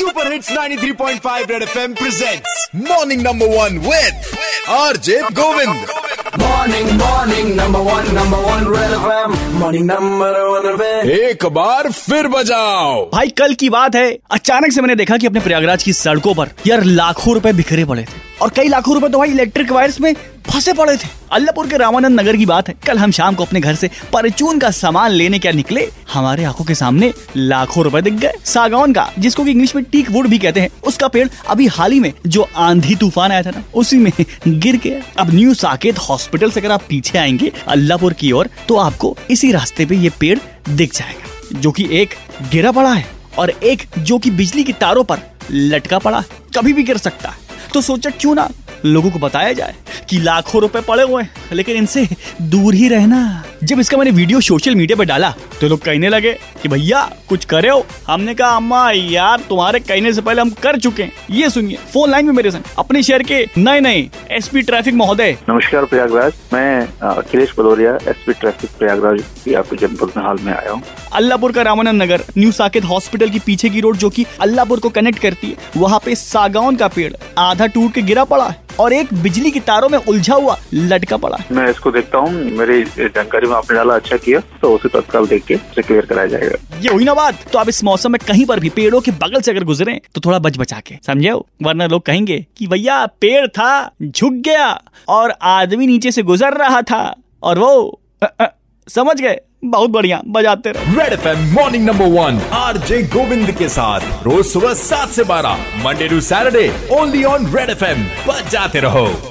Super hits 93.5 red FM presents morning number one with RJ Govind morning morning number one number one red FM morning number one Red एक बार फिर बजाओ। भाई कल की बात है। अचानक से मैंने देखा कि अपने प्रयागराज की सड़कों पर यार लाखों रुपए बिखरे पड़े थे। और कई लाखों रुपए तो भाई इलेक्ट्रिक वायर्स में फंसे पड़े थे। अल्लाहपुर के रामानंद नगर की बात है, कल हम शाम को अपने घर से परचून का सामान लेने क्या निकले, हमारे आँखों के सामने लाखों रुपए दिख गए। सागौन का, जिसको कि इंग्लिश में टीक वुड भी कहते हैं, उसका पेड़ अभी हाल ही में जो आंधी तूफ़ान आया था ना, उसी में गिर गया। अब न्यू साकेत हॉस्पिटल से अगर आप पीछे आएँगे अल्लाहपुर की ओर तो आपको इसी रास्ते पे ये पेड़ दिख जाएगा, जो कि एक गिरा पड़ा है और एक जो कि बिजली की तारों पर लटका पड़ा, कभी भी गिर सकता है। तो सोचा क्यों ना लोगों को बताया जाए कि लाखों रुपए पड़े हुए हैं, लेकिन इनसे दूर ही रहना। जब इसका मैंने वीडियो सोशल मीडिया पर डाला तो लोग कहने लगे कि भैया कुछ करे हो? हमने कहा अम्मा यार तुम्हारे कहने से पहले हम कर चुके हैं। ये सुनिए फ़ोन लाइन में मेरे संग अपने शहर के नए नए एसपी ट्रैफ़िक महोदय। नमस्कार प्रयागराज। मैं अखिलेश भदौरिया एसपी ट्रैफ़िक प्रयागराज की आपके जनपद में हाल में आया हूँ। अल्लाहपुर का रामानंद नगर न्यू साकेत हॉस्पिटल की पीछे की रोड जो की अल्लाहपुर को कनेक्ट करती है वहाँ पे सागौन का पेड़ आधा टूट के गिरा पड़ा है। और एक बिजली की तारों में उलझा हुआ लटका पड़ा। मैं इसको देखता हूँ। मेरी जानकारी में आपने डाला अच्छा किया। तो उसे तत्काल देख के उसे क्लियर कराया जाएगा। ये हुई ना बात। तो आप इस मौसम में कहीं पर भी पेड़ों के बगल से अगर गुजरे तो थोड़ा बच बचा के समझे? वरना लोग कहेंगे कि भैया पेड़ था झुक गया और आदमी नीचे से गुजर रहा था और वो अ, अ, समझ गए? बहुत बढ़िया, बजाते रहो। Red FM morning number one R J Govind के साथ। रोज सुबह सात से बारह Monday to Saturday only on red F M बजाते रहो।